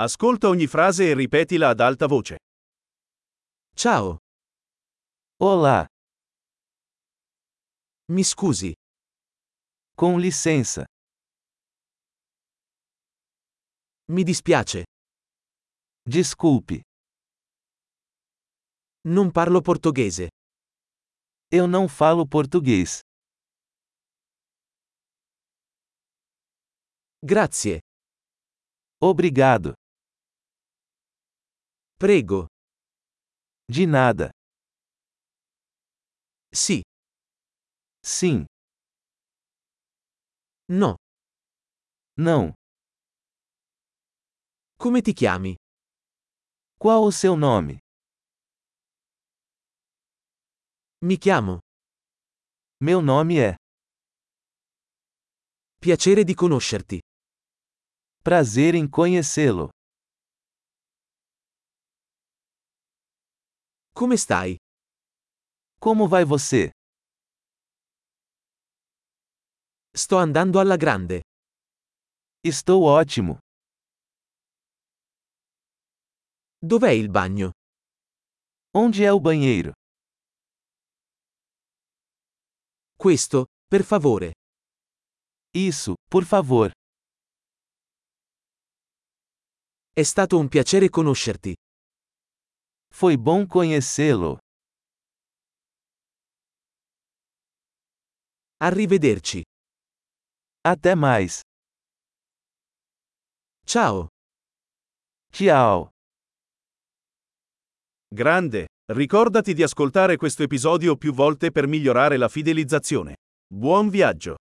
Ascolta ogni frase e ripetila ad alta voce. Ciao, Olá, mi scusi, com licença. mi dispiace, Desculpe, non parlo portoghese. eu não falo português. Grazie, Obrigado. Prego, De nada. sì, Sim, no. não. Come ti chiami? Qual o seu nome? Mi chiamo. Meu nome é. Piacere di conoscerti. Prazer em conhecê-lo. Come stai? Como vai você? Sto andando alla grande. Estou ótimo. Dov'è il bagno? Onde é o banheiro? Questo, per favore. Isso, por favor. È stato un piacere conoscerti. Foi bom conhecê-lo. Arrivederci. Até mais. Ciao. Tchau. Grande! Ricordati di ascoltare questo episodio più volte per migliorare la fidelizzazione. Buon viaggio!